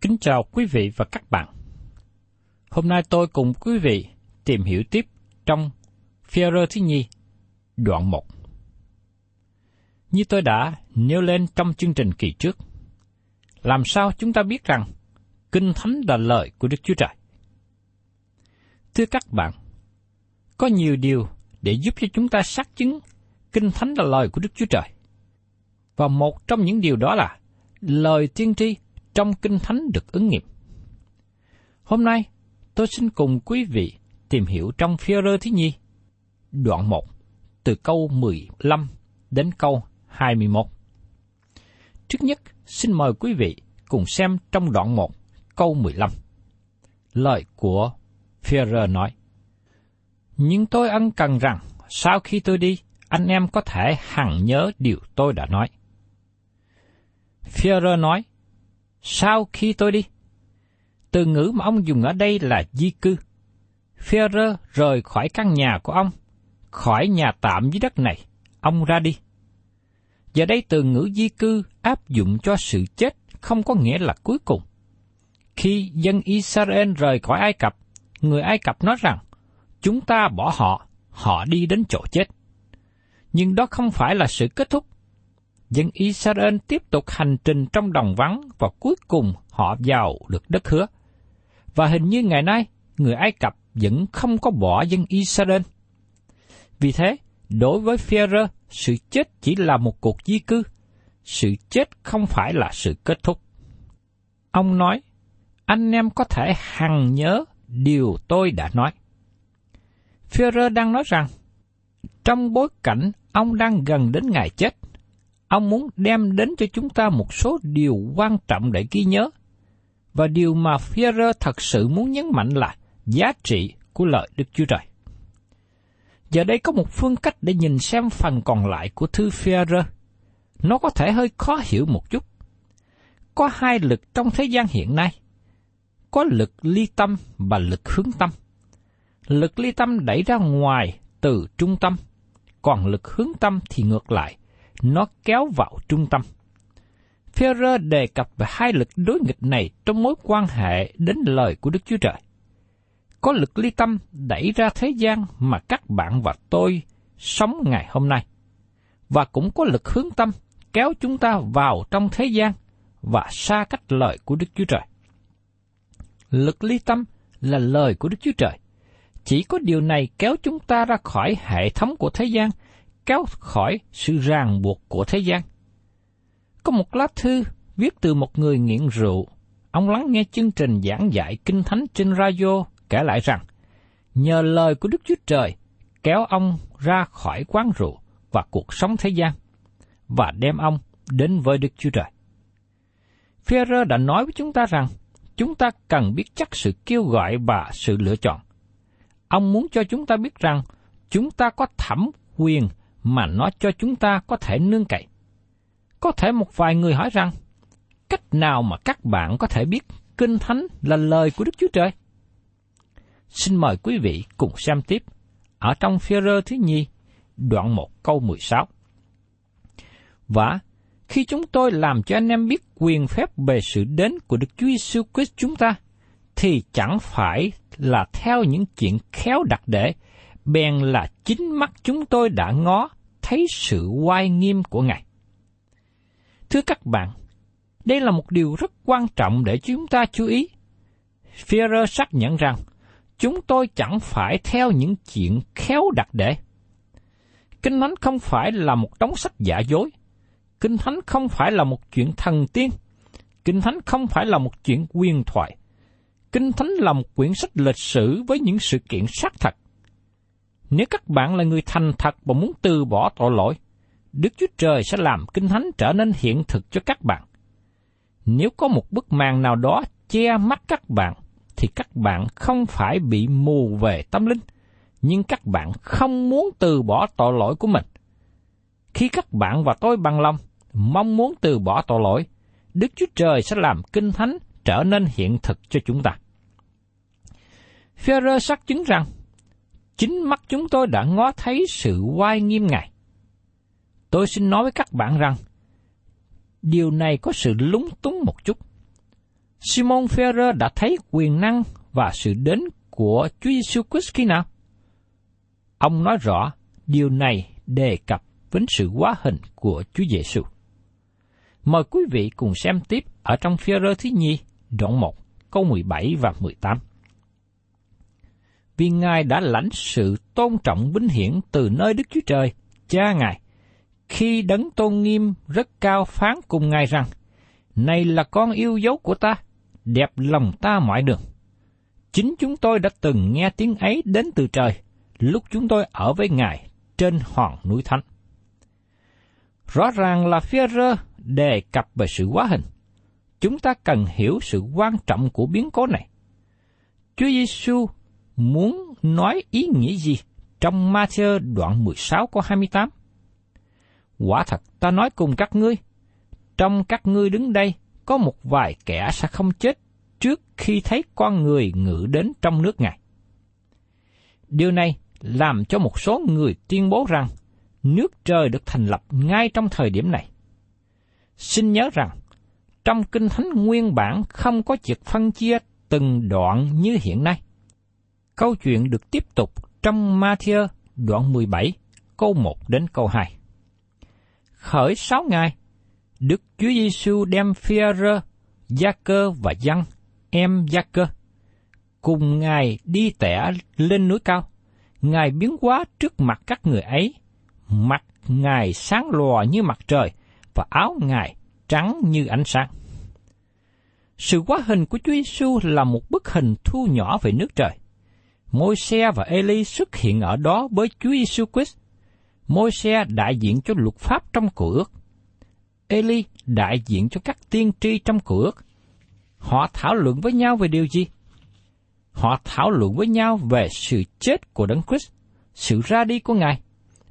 Kính chào quý vị và các bạn. Hôm nay tôi cùng quý vị tìm hiểu tiếp trong Phi-rơ thứ nhi, đoạn 1. Như tôi đã nêu lên trong chương trình kỳ trước, làm sao chúng ta biết rằng Kinh Thánh là lời của Đức Chúa Trời? Thưa các bạn, có nhiều điều để giúp cho chúng ta xác chứng Kinh Thánh là lời của Đức Chúa Trời. Và một trong những điều đó là lời tiên tri trong Kinh Thánh được ứng nghiệm. Hôm nay, tôi xin cùng quý vị tìm hiểu trong phi rơ thứ nhi, đoạn 1, từ câu 15 đến câu 21. Trước nhất, xin mời quý vị cùng xem trong đoạn 1, câu 15. Lời của phi rơ nói, Nhưng tôi ân cần rằng, sau khi tôi đi, anh em có thể hằng nhớ điều tôi đã nói. Führer nói, sau khi tôi đi, từ ngữ mà ông dùng ở đây là di cư. Führer rời khỏi căn nhà của ông, khỏi nhà tạm dưới đất này, ông ra đi. Giờ đây từ ngữ di cư áp dụng cho sự chết không có nghĩa là cuối cùng. Khi dân Israel rời khỏi Ai Cập, người Ai Cập nói rằng, chúng ta bỏ họ, họ đi đến chỗ chết. Nhưng đó không phải là sự kết thúc dân Israel tiếp tục hành trình trong đồng vắng và cuối cùng họ vào được đất hứa. Và hình như ngày nay, người Ai Cập vẫn không có bỏ dân Israel. Vì thế, đối với Phêrô, sự chết chỉ là một cuộc di cư. Sự chết không phải là sự kết thúc. Ông nói, anh em có thể hằng nhớ điều tôi đã nói. Führer đang nói rằng, trong bối cảnh ông đang gần đến ngày chết, ông muốn đem đến cho chúng ta một số điều quan trọng để ghi nhớ. Và điều mà Führer thật sự muốn nhấn mạnh là giá trị của lời Đức Chúa Trời. Giờ đây có một phương cách để nhìn xem phần còn lại của thư Führer. Nó có thể hơi khó hiểu một chút. Có hai lực trong thế gian hiện nay. Có lực ly tâm và lực hướng tâm. Lực ly tâm đẩy ra ngoài từ trung tâm, còn lực hướng tâm thì ngược lại, nó kéo vào trung tâm. Führer đề cập về hai lực đối nghịch này trong mối quan hệ đến lời của Đức Chúa Trời. Có lực ly tâm đẩy ra thế gian mà các bạn và tôi sống ngày hôm nay. Và cũng có lực hướng tâm kéo chúng ta vào trong thế gian và xa cách lời của Đức Chúa Trời. Lực ly tâm là lời của Đức Chúa Trời. Chỉ có điều này kéo chúng ta ra khỏi hệ thống của thế gian, kéo khỏi sự ràng buộc của thế gian. Có một lá thư viết từ một người nghiện rượu. Ông lắng nghe chương trình giảng dạy kinh thánh trên radio kể lại rằng, nhờ lời của Đức Chúa Trời kéo ông ra khỏi quán rượu và cuộc sống thế gian, và đem ông đến với Đức Chúa Trời. Führer đã nói với chúng ta rằng, chúng ta cần biết chắc sự kêu gọi và sự lựa chọn. Ông muốn cho chúng ta biết rằng, chúng ta có thẩm quyền mà nó cho chúng ta có thể nương cậy. Có thể một vài người hỏi rằng, cách nào mà các bạn có thể biết Kinh Thánh là lời của Đức Chúa Trời? Xin mời quý vị cùng xem tiếp ở trong phía rơ thứ nhì, đoạn 1 câu 16. Và khi chúng tôi làm cho anh em biết quyền phép về sự đến của Đức Chúa Giêsu Christ chúng ta, thì chẳng phải là theo những chuyện khéo đặc để, bèn là chính mắt chúng tôi đã ngó thấy sự oai nghiêm của Ngài. Thưa các bạn, đây là một điều rất quan trọng để chúng ta chú ý. Führer xác nhận rằng, chúng tôi chẳng phải theo những chuyện khéo đặt để. Kinh Thánh không phải là một đống sách giả dối. Kinh Thánh không phải là một chuyện thần tiên. Kinh Thánh không phải là một chuyện quyền thoại. Kinh Thánh là một quyển sách lịch sử với những sự kiện xác thật. Nếu các bạn là người thành thật và muốn từ bỏ tội lỗi, Đức Chúa Trời sẽ làm Kinh Thánh trở nên hiện thực cho các bạn. Nếu có một bức màn nào đó che mắt các bạn, thì các bạn không phải bị mù về tâm linh, nhưng các bạn không muốn từ bỏ tội lỗi của mình. Khi các bạn và tôi bằng lòng, mong muốn từ bỏ tội lỗi, Đức Chúa Trời sẽ làm Kinh Thánh trở nên hiện thực cho chúng ta. Führer xác chứng rằng, chính mắt chúng tôi đã ngó thấy sự oai nghiêm Ngài. Tôi xin nói với các bạn rằng, điều này có sự lúng túng một chút. Simon Ferrer đã thấy quyền năng và sự đến của Chúa Giêsu Christ khi nào? Ông nói rõ điều này đề cập đến sự quá hình của Chúa Giêsu. Mời quý vị cùng xem tiếp ở trong Führer thứ nhì, đoạn 1, câu 17 và 18. Vì Ngài đã lãnh sự tôn trọng vinh hiển từ nơi Đức Chúa Trời, cha Ngài, khi đấng tôn nghiêm rất cao phán cùng Ngài rằng, Này là con yêu dấu của ta, đẹp lòng ta mọi đường. Chính chúng tôi đã từng nghe tiếng ấy đến từ trời, lúc chúng tôi ở với Ngài trên hòn núi Thánh. Rõ ràng là phía rơ đề cập về sự quá hình. Chúng ta cần hiểu sự quan trọng của biến cố này. Chúa Giêsu muốn nói ý nghĩa gì trong Matthew đoạn 16 câu 28? Quả thật ta nói cùng các ngươi, trong các ngươi đứng đây có một vài kẻ sẽ không chết trước khi thấy con người ngự đến trong nước Ngài. Điều này làm cho một số người tuyên bố rằng nước trời được thành lập ngay trong thời điểm này. Xin nhớ rằng, trong Kinh Thánh nguyên bản không có việc phân chia từng đoạn như hiện nay. Câu chuyện được tiếp tục trong Matthew đoạn 17, câu 1 đến câu 2. Khởi sáu ngày, Đức Chúa Giêsu đem Phi-rơ, Gia-cơ và Giăng, em Gia-cơ, cùng Ngài đi tẻ lên núi cao. Ngài biến hóa trước mặt các người ấy, mặt Ngài sáng lòa như mặt trời và áo Ngài trắng như ánh sáng. Sự quá hình của Chúa Giêsu là một bức hình thu nhỏ về nước trời. Môi-se và Eli xuất hiện ở đó với Chúa Giêsu Christ. Môi-se đại diện cho luật pháp trong cựu ước. Eli đại diện cho các tiên tri trong cựu ước. Họ thảo luận với nhau về điều gì? Họ thảo luận với nhau về sự chết của Đấng Christ, sự ra đi của Ngài,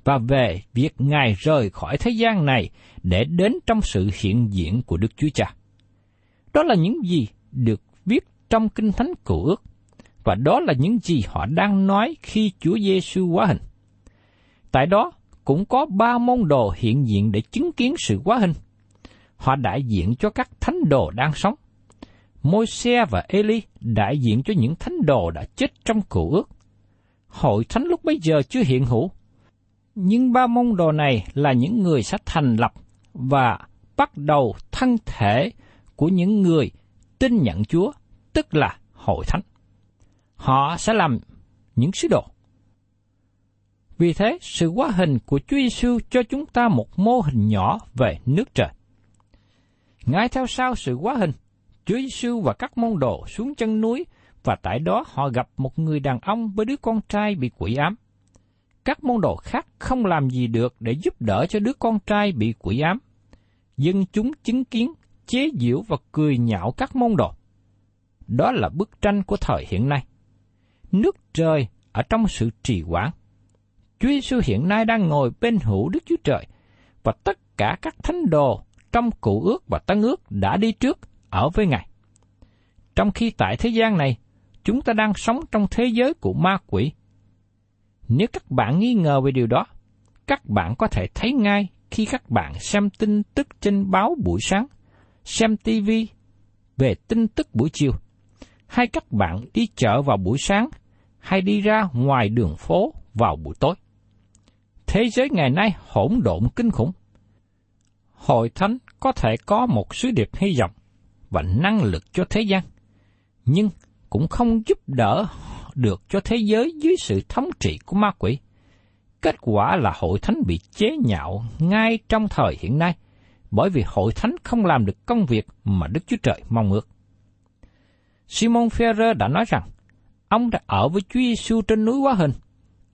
và về việc Ngài rời khỏi thế gian này để đến trong sự hiện diện của Đức Chúa Cha. Đó là những gì được viết trong Kinh Thánh Cựu Ước, và đó là những gì họ đang nói khi Chúa Giêsu hóa hình. Tại đó cũng có ba môn đồ hiện diện để chứng kiến sự hóa hình. Họ đại diện cho các thánh đồ đang sống. Môi-se và Eli đại diện cho những thánh đồ đã chết trong cựu ước. Hội thánh lúc bấy giờ chưa hiện hữu. Nhưng ba môn đồ này là những người sẽ thành lập và bắt đầu thân thể của những người tin nhận Chúa, tức là hội thánh. Họ sẽ làm những sứ đồ. Vì thế, sự hóa hình của Chúa Giêsu cho chúng ta một mô hình nhỏ về nước trời. Ngay theo sau sự hóa hình, Chúa Giêsu và các môn đồ xuống chân núi và tại đó họ gặp một người đàn ông với đứa con trai bị quỷ ám. Các môn đồ khác không làm gì được để giúp đỡ cho đứa con trai bị quỷ ám. Dân chúng chứng kiến, chế giễu và cười nhạo các môn đồ. Đó là bức tranh của thời hiện nay. Nước trời ở trong sự trì quản. Chúa Giêsu hiện nay đang ngồi bên hữu Đức Chúa Trời và tất cả các thánh đồ trong cụ ước và tân ước đã đi trước ở với Ngài. Trong khi tại thế gian này, chúng ta đang sống trong thế giới của ma quỷ. Nếu các bạn nghi ngờ về điều đó, các bạn có thể thấy ngay khi các bạn xem tin tức trên báo buổi sáng, xem TV về tin tức buổi chiều, hay các bạn đi chợ vào buổi sáng, hay đi ra ngoài đường phố vào buổi tối. Thế giới ngày nay hỗn độn kinh khủng. Hội thánh có thể có một sứ điệp hy vọng và năng lực cho thế gian, nhưng cũng không giúp đỡ được cho thế giới dưới sự thống trị của ma quỷ. Kết quả là hội thánh bị chế nhạo ngay trong thời hiện nay, bởi vì hội thánh không làm được công việc mà Đức Chúa Trời mong ước. Simon Ferrer đã nói rằng, ông đã ở với Chúa Giêsu trên núi Quá Hình.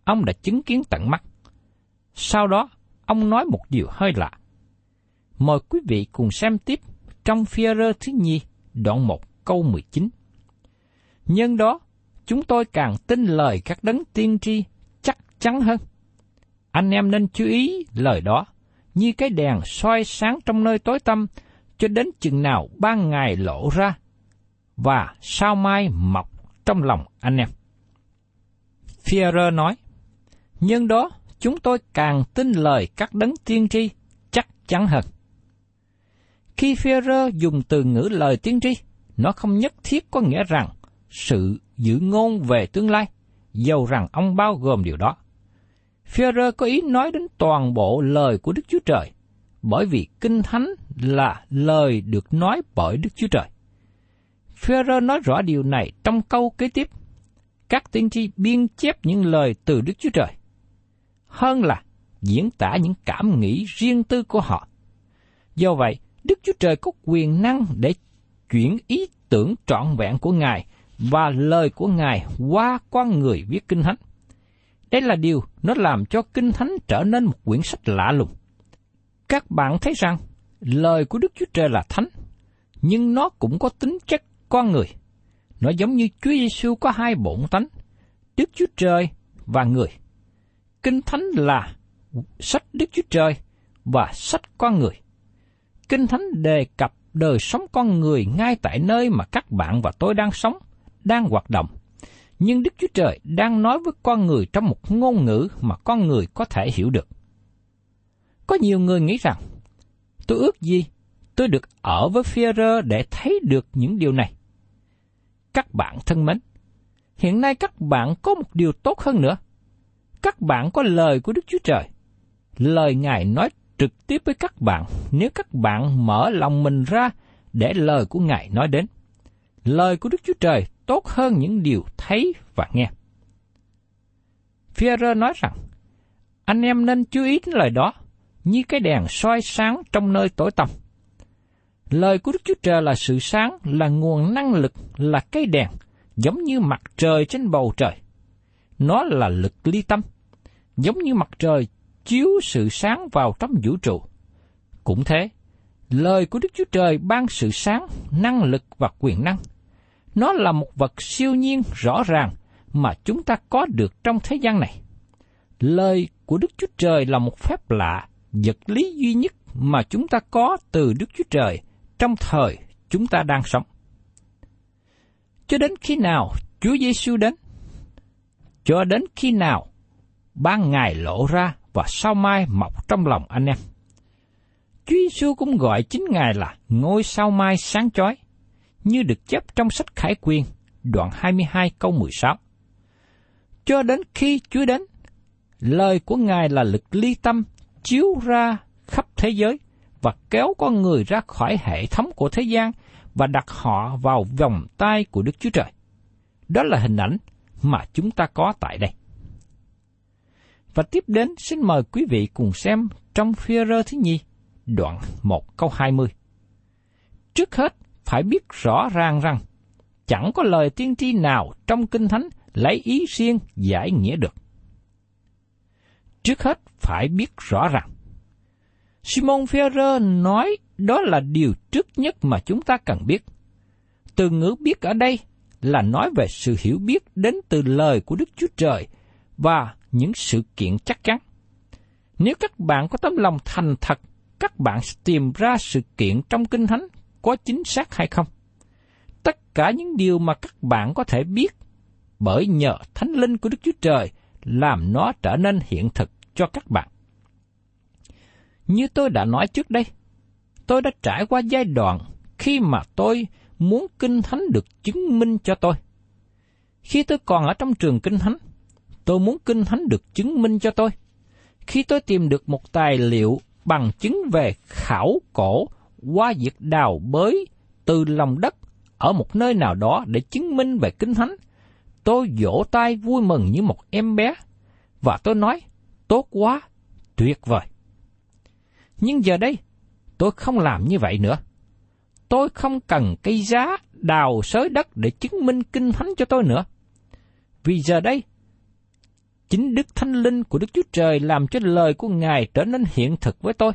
Ông đã chứng kiến tận mắt. Sau đó, ông nói một điều hơi lạ. Mời quý vị cùng xem tiếp trong Führer thứ nhì, đoạn 1 câu 19. Nhân đó, chúng tôi càng tin lời các đấng tiên tri chắc chắn hơn. Anh em nên chú ý lời đó, như cái đèn soi sáng trong nơi tối tăm, cho đến chừng nào ban ngày lộ ra, và sao mai mọc trong lòng anh em. Führer nói, nhân đó chúng tôi càng tin lời các đấng tiên tri chắc chắn hơn. Khi Führer dùng từ ngữ lời tiên tri, nó không nhất thiết có nghĩa rằng sự dự ngôn về tương lai, dầu rằng ông bao gồm điều đó. Führer có ý nói đến toàn bộ lời của Đức Chúa Trời, bởi vì Kinh Thánh là lời được nói bởi Đức Chúa Trời. Führer nói rõ điều này trong câu kế tiếp. Các tiên tri biên chép những lời từ Đức Chúa Trời, hơn là diễn tả những cảm nghĩ riêng tư của họ. Do vậy, Đức Chúa Trời có quyền năng để chuyển ý tưởng trọn vẹn của Ngài và lời của Ngài qua con người viết Kinh Thánh. Đây là điều nó làm cho Kinh Thánh trở nên một quyển sách lạ lùng. Các bạn thấy rằng lời của Đức Chúa Trời là thánh, nhưng nó cũng có tính chất con người. Nó giống như Chúa Giêsu có hai bổn tánh, Đức Chúa Trời và người. Kinh Thánh là sách Đức Chúa Trời và sách con người. Kinh Thánh đề cập đời sống con người ngay tại nơi mà các bạn và tôi đang sống, đang hoạt động. Nhưng Đức Chúa Trời đang nói với con người trong một ngôn ngữ mà con người có thể hiểu được. Có nhiều người nghĩ rằng, tôi ước gì tôi được ở với Führer để thấy được những điều này. Các bạn thân mến, hiện nay các bạn có một điều tốt hơn nữa. Các bạn có lời của Đức Chúa Trời. Lời Ngài nói trực tiếp với các bạn nếu các bạn mở lòng mình ra để lời của Ngài nói đến. Lời của Đức Chúa Trời tốt hơn những điều thấy và nghe. Führer nói rằng, anh em nên chú ý đến lời đó, như cái đèn soi sáng trong nơi tối tăm. Lời của Đức Chúa Trời là sự sáng, là nguồn năng lực, là cây đèn, giống như mặt trời trên bầu trời. Nó là lực ly tâm, giống như mặt trời chiếu sự sáng vào trong vũ trụ. Cũng thế, lời của Đức Chúa Trời ban sự sáng, năng lực và quyền năng. Nó là một vật siêu nhiên rõ ràng mà chúng ta có được trong thế gian này. Lời của Đức Chúa Trời là một phép lạ, vật lý duy nhất mà chúng ta có từ Đức Chúa Trời trong thời chúng ta đang sống. Cho đến khi nào Chúa Giêsu đến? Cho đến khi nào ban ngày lộ ra và sau mai mọc trong lòng anh em. Chúa Giêsu cũng gọi chính Ngài là ngôi sao mai sáng chói, như được chép trong sách Khải Quyền, đoạn 22 câu 16. Cho đến khi Chúa đến, lời của Ngài là lực ly tâm chiếu ra khắp thế giới và kéo con người ra khỏi hệ thống của thế gian và đặt họ vào vòng tay của Đức Chúa Trời. Đó là hình ảnh mà chúng ta có tại đây. Và tiếp đến xin mời quý vị cùng xem trong phi rơ thứ nhì, đoạn 1 câu 20. Trước hết, phải biết rõ ràng rằng, chẳng có lời tiên tri nào trong Kinh Thánh lấy ý riêng giải nghĩa được. Trước hết, phải biết rõ ràng. Simon Ferrer nói đó là điều trước nhất mà chúng ta cần biết. Từ ngữ biết ở đây là nói về sự hiểu biết đến từ lời của Đức Chúa Trời và những sự kiện chắc chắn. Nếu các bạn có tấm lòng thành thật, các bạn sẽ tìm ra sự kiện trong Kinh Thánh có chính xác hay không. Tất cả những điều mà các bạn có thể biết bởi nhờ Thánh Linh của Đức Chúa Trời làm nó trở nên hiện thực cho các bạn. Như tôi đã nói trước đây, tôi đã trải qua giai đoạn khi mà tôi muốn Kinh Thánh được chứng minh cho tôi. Khi tôi còn ở trong trường Kinh Thánh, tôi muốn Kinh Thánh được chứng minh cho tôi. Khi tôi tìm được một tài liệu bằng chứng về khảo cổ qua việc đào bới từ lòng đất ở một nơi nào đó để chứng minh về Kinh Thánh, tôi vỗ tay vui mừng như một em bé, và tôi nói, tốt quá, tuyệt vời. Nhưng giờ đây, tôi không làm như vậy nữa. Tôi không cần cây giá đào sới đất để chứng minh kinh thánh cho tôi nữa. Vì giờ đây, chính Đức Thánh Linh của Đức Chúa Trời làm cho lời của Ngài trở nên hiện thực với tôi.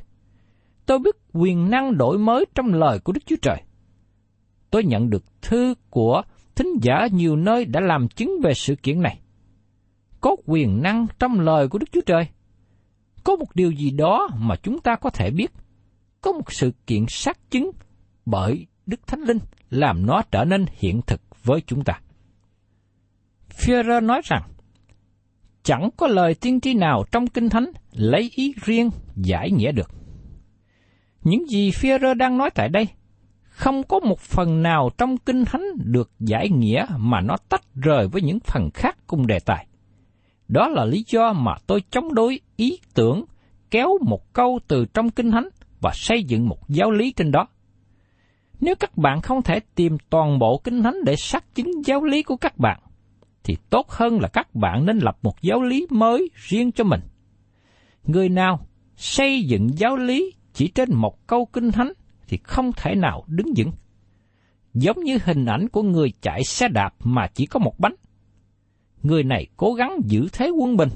Tôi biết quyền năng đổi mới trong lời của Đức Chúa Trời. Tôi nhận được thư của thính giả nhiều nơi đã làm chứng về sự kiện này. Có quyền năng trong lời của Đức Chúa Trời. Có một điều gì đó mà chúng ta có thể biết. Có một sự kiện xác chứng bởi Đức Thánh Linh làm nó trở nên hiện thực với chúng ta. Führer nói rằng, chẳng có lời tiên tri nào trong Kinh Thánh lấy ý riêng giải nghĩa được. Những gì Führer đang nói tại đây, không có một phần nào trong Kinh Thánh được giải nghĩa mà nó tách rời với những phần khác cùng đề tài. Đó là lý do mà tôi chống đối ý tưởng kéo một câu từ trong Kinh Thánh và xây dựng một giáo lý trên đó. Nếu các bạn không thể tìm toàn bộ Kinh Thánh để xác chứng giáo lý của các bạn, thì tốt hơn là các bạn nên lập một giáo lý mới riêng cho mình. Người nào xây dựng giáo lý chỉ trên một câu Kinh Thánh thì không thể nào đứng vững. Giống như hình ảnh của người chạy xe đạp mà chỉ có một bánh. Người này cố gắng giữ thế quân bình,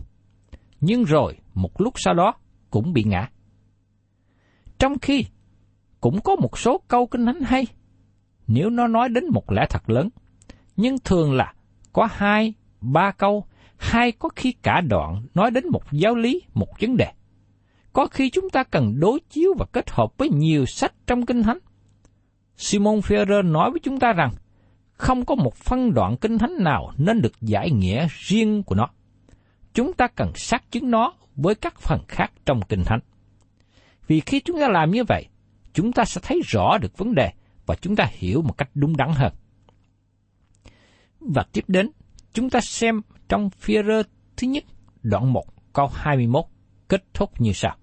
nhưng rồi một lúc sau đó cũng bị ngã. Trong khi cũng có một số câu kinh thánh hay, nếu nó nói đến một lẽ thật lớn, nhưng thường là có hai, ba câu, hay có khi cả đoạn nói đến một giáo lý, một vấn đề. Có khi chúng ta cần đối chiếu và kết hợp với nhiều sách trong Kinh Thánh. Simon Ferrer nói với chúng ta rằng, không có một phân đoạn Kinh Thánh nào nên được giải nghĩa riêng của nó. Chúng ta cần xác chứng nó với các phần khác trong Kinh Thánh. Vì khi chúng ta làm như vậy, chúng ta sẽ thấy rõ được vấn đề và chúng ta hiểu một cách đúng đắn hơn. Và tiếp đến, chúng ta xem trong phía rơ thứ nhất, đoạn 1, câu 21, kết thúc như sau.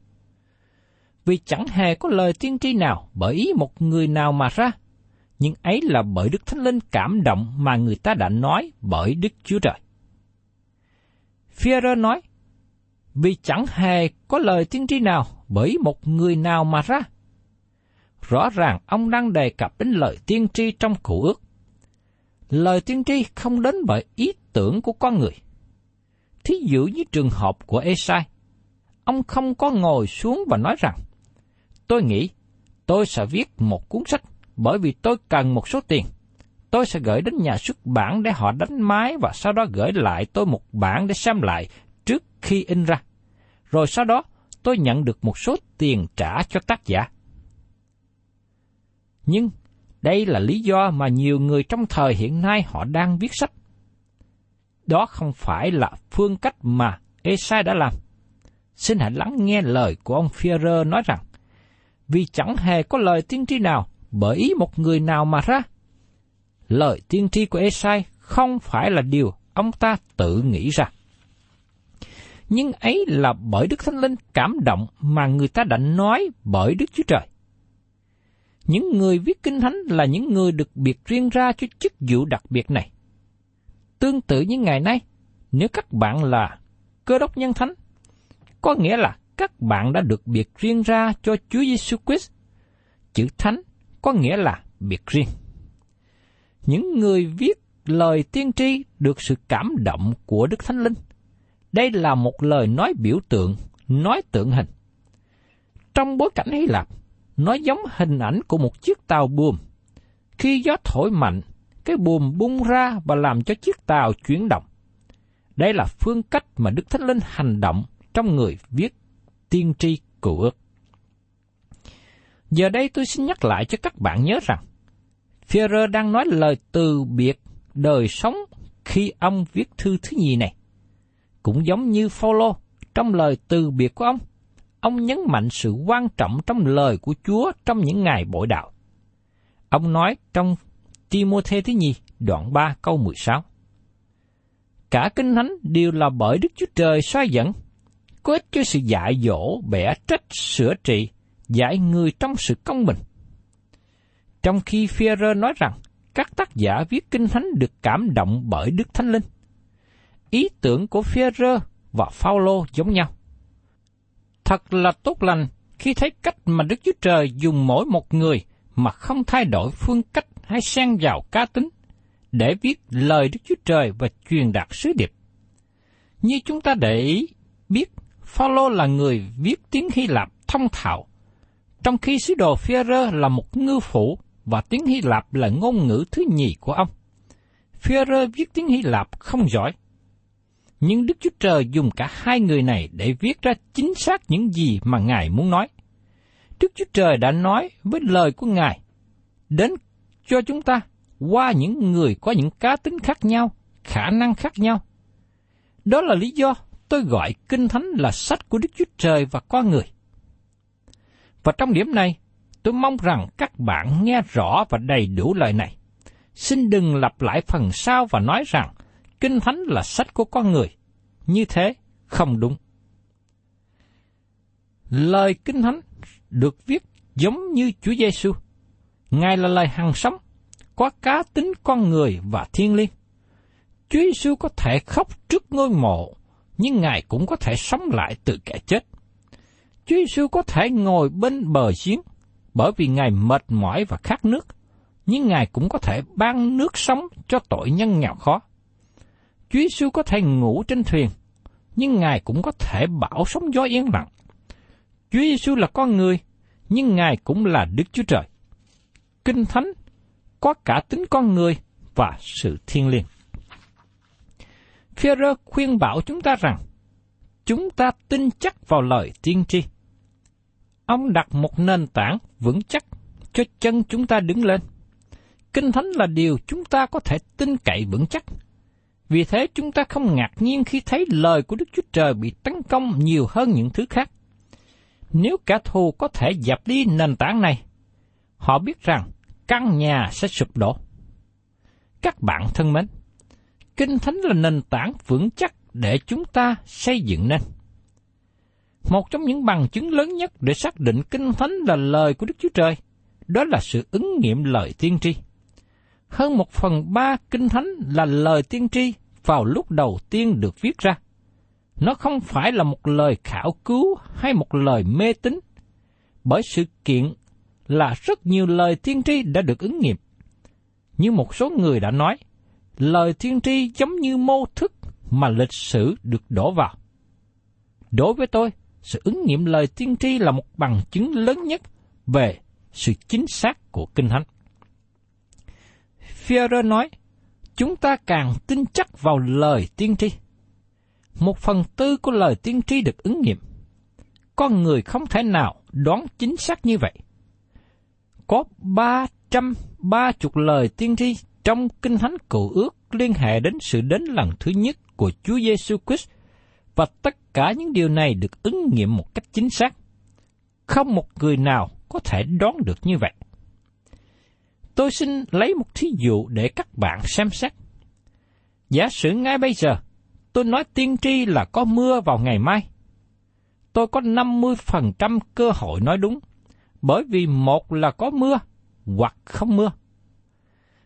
Vì chẳng hề có lời tiên tri nào bởi ý một người nào mà ra, nhưng ấy là bởi Đức Thánh Linh cảm động mà người ta đã nói bởi Đức Chúa Trời. Führer nói, vì chẳng hề có lời tiên tri nào bởi một người nào mà ra. Rõ ràng ông đang đề cập đến lời tiên tri trong cụ ước. Lời tiên tri không đến bởi ý tưởng của con người. Thí dụ như trường hợp của Esai, ông không có ngồi xuống và nói rằng, tôi nghĩ tôi sẽ viết một cuốn sách bởi vì tôi cần một số tiền. Tôi sẽ gửi đến nhà xuất bản để họ đánh máy và sau đó gửi lại tôi một bản để xem lại trước khi in ra. Rồi sau đó tôi nhận được một số tiền trả cho tác giả. Nhưng đây là lý do mà nhiều người trong thời hiện nay họ đang viết sách. Đó không phải là phương cách mà Esai đã làm. Xin hãy lắng nghe lời của ông Führer nói rằng, vì chẳng hề có lời tiên tri nào bởi ý một người nào mà ra. Lời tiên tri của Esai không phải là điều ông ta tự nghĩ ra. Nhưng ấy là bởi Đức Thánh Linh cảm động mà người ta đã nói bởi Đức Chúa Trời. Những người viết kinh thánh là những người được biệt riêng ra cho chức vụ đặc biệt này. Tương tự như ngày nay, nếu các bạn là cơ đốc nhân thánh, có nghĩa là các bạn đã được biệt riêng ra cho Chúa Giêsu Christ. Chữ thánh có nghĩa là biệt riêng. Những người viết lời tiên tri được sự cảm động của Đức Thánh Linh. Đây là một lời nói biểu tượng, nói tượng hình. Trong bối cảnh Hy Lạp, nó giống hình ảnh của một chiếc tàu buồm. Khi gió thổi mạnh, cái buồm bung ra và làm cho chiếc tàu chuyển động. Đây là phương cách mà Đức Thánh Linh hành động trong người viết tiên tri cựu ước. Giờ đây tôi xin nhắc lại cho các bạn nhớ rằng, Führer đang nói lời từ biệt đời sống khi ông viết thư thứ nhì này. Cũng giống như Phaolô trong lời từ biệt của ông, ông nhấn mạnh sự quan trọng trong lời của Chúa trong những ngày bội đạo. Ông nói trong Timôthê thứ nhì, đoạn 3 câu 16. Cả kinh thánh đều là bởi Đức Chúa Trời soi dẫn, có ích cho sự dạy dỗ, bẻ trách, sửa trị, giải người trong sự công bình. Trong khi Führer nói rằng các tác giả viết kinh thánh được cảm động bởi Đức Thánh Linh. Ý tưởng của Führer và Phaolô giống nhau. Thật là tốt lành khi thấy cách mà Đức Chúa Trời dùng mỗi một người mà không thay đổi phương cách hay xen vào cá tính để viết lời Đức Chúa Trời và truyền đạt sứ điệp. Như chúng ta để ý biết, Phaolô là người viết tiếng Hy Lạp thông thạo, trong khi sứ đồ Führer là một ngư phủ và tiếng Hy Lạp là ngôn ngữ thứ nhì của ông. Führer viết tiếng Hy Lạp không giỏi. Nhưng Đức Chúa Trời dùng cả hai người này để viết ra chính xác những gì mà Ngài muốn nói. Đức Chúa Trời đã nói với lời của Ngài đến cho chúng ta qua những người có những cá tính khác nhau, khả năng khác nhau. Đó là lý do tôi gọi Kinh Thánh là sách của Đức Chúa Trời và con người. Và trong điểm này, tôi mong rằng các bạn nghe rõ và đầy đủ lời này. Xin đừng lặp lại phần sau và nói rằng Kinh Thánh là sách của con người. Như thế không đúng. Lời Kinh Thánh được viết giống như Chúa Giêsu. Ngài là lời hằng sống, có cá tính con người và thiên liêng. Chúa Giêsu có thể khóc trước ngôi mộ, nhưng Ngài cũng có thể sống lại từ kẻ chết. Chúa Giêsu có thể ngồi bên bờ giếng, bởi vì Ngài mệt mỏi và khát nước, nhưng Ngài cũng có thể ban nước sống cho tội nhân nghèo khó. Chúa Giêsu có thể ngủ trên thuyền, nhưng Ngài cũng có thể bảo sóng gió yên lặng. Chúa Giêsu là con người, nhưng Ngài cũng là Đức Chúa Trời. Kinh Thánh có cả tính con người và sự thiên liêng. Führer khuyên bảo chúng ta rằng, chúng ta tin chắc vào lời tiên tri. Ông đặt một nền tảng vững chắc cho chân chúng ta đứng lên. Kinh Thánh là điều chúng ta có thể tin cậy vững chắc. Vì thế chúng ta không ngạc nhiên khi thấy lời của Đức Chúa Trời bị tấn công nhiều hơn những thứ khác. Nếu kẻ thù có thể dập đi nền tảng này, họ biết rằng căn nhà sẽ sụp đổ. Các bạn thân mến, Kinh Thánh là nền tảng vững chắc để chúng ta xây dựng nên. Một trong những bằng chứng lớn nhất để xác định Kinh Thánh là lời của Đức Chúa Trời, đó là sự ứng nghiệm lời tiên tri. Hơn một phần ba Kinh Thánh là lời tiên tri vào lúc đầu tiên được viết ra. Nó không phải là một lời khảo cứu hay một lời mê tín, bởi sự kiện là rất nhiều lời tiên tri đã được ứng nghiệm. Như một số người đã nói, lời tiên tri giống như mô thức mà lịch sử được đổ vào. Đối với tôi, sự ứng nghiệm lời tiên tri là một bằng chứng lớn nhất về sự chính xác của Kinh Thánh. Führer nói, chúng ta càng tin chắc vào lời tiên tri. Một phần tư của lời tiên tri được ứng nghiệm. Con người không thể nào đoán chính xác như vậy. Có ba trăm ba chục lời tiên tri trong Kinh Thánh Cựu Ước liên hệ đến sự đến lần thứ nhất của Chúa Giêsu Christ và tất cả những điều này được ứng nghiệm một cách chính xác. Không một người nào có thể đoán được như vậy. Tôi xin lấy một thí dụ để các bạn xem xét. Giả sử ngay bây giờ, tôi nói tiên tri là có mưa vào ngày mai. Tôi có 50% cơ hội nói đúng, bởi vì một là có mưa, hoặc không mưa.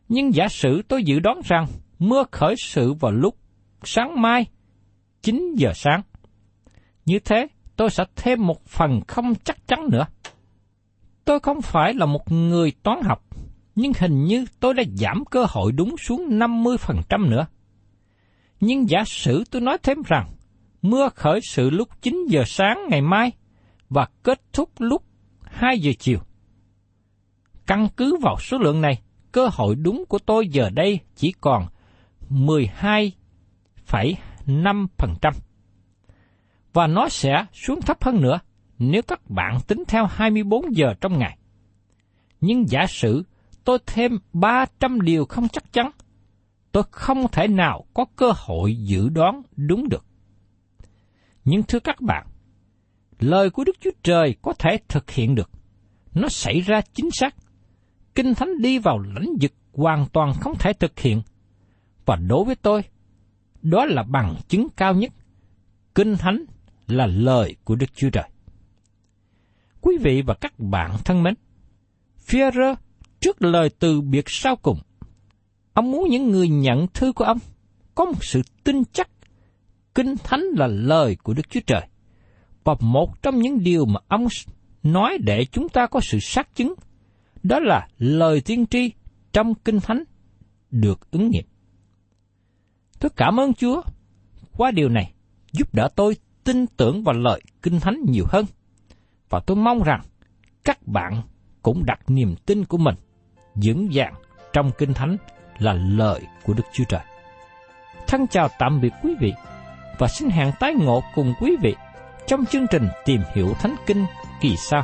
Nhưng giả sử tôi dự đoán rằng mưa khởi sự vào lúc sáng mai, 9 giờ sáng. Như thế, tôi sẽ thêm một phần không chắc chắn nữa. Tôi không phải là một người toán học, nhưng hình như tôi đã giảm cơ hội đúng xuống 50% nữa. Nhưng giả sử tôi nói thêm rằng, mưa khởi sự lúc 9 giờ sáng ngày mai và kết thúc lúc 2 giờ chiều. Căn cứ vào số lượng này, cơ hội đúng của tôi giờ đây chỉ còn 12,5%. Và nó sẽ xuống thấp hơn nữa nếu các bạn tính theo 24 giờ trong ngày. Nhưng giả sử tôi thêm 300 điều không chắc chắn, tôi không thể nào có cơ hội dự đoán đúng được. Nhưng thưa các bạn, lời của Đức Chúa Trời có thể thực hiện được. Nó xảy ra chính xác. Kinh Thánh đi vào lãnh vực hoàn toàn không thể thực hiện. Và đối với tôi, đó là bằng chứng cao nhất. Kinh Thánh là lời của Đức Chúa Trời. Quý vị và các bạn thân mến, Führer trước lời từ biệt sau cùng, ông muốn những người nhận thư của ông có một sự tin chắc Kinh Thánh là lời của Đức Chúa Trời. Và một trong những điều mà ông nói để chúng ta có sự xác chứng, đó là lời tiên tri trong Kinh Thánh được ứng nghiệm. Tôi cảm ơn Chúa qua điều này, giúp đỡ tôi tin tưởng vào lời Kinh Thánh nhiều hơn. Và tôi mong rằng các bạn cũng đặt niềm tin của mình vững vàng trong Kinh Thánh là lời của Đức Chúa Trời. Thân chào tạm biệt quý vị và xin hẹn tái ngộ cùng quý vị trong chương trình Tìm hiểu Thánh Kinh kỳ sau.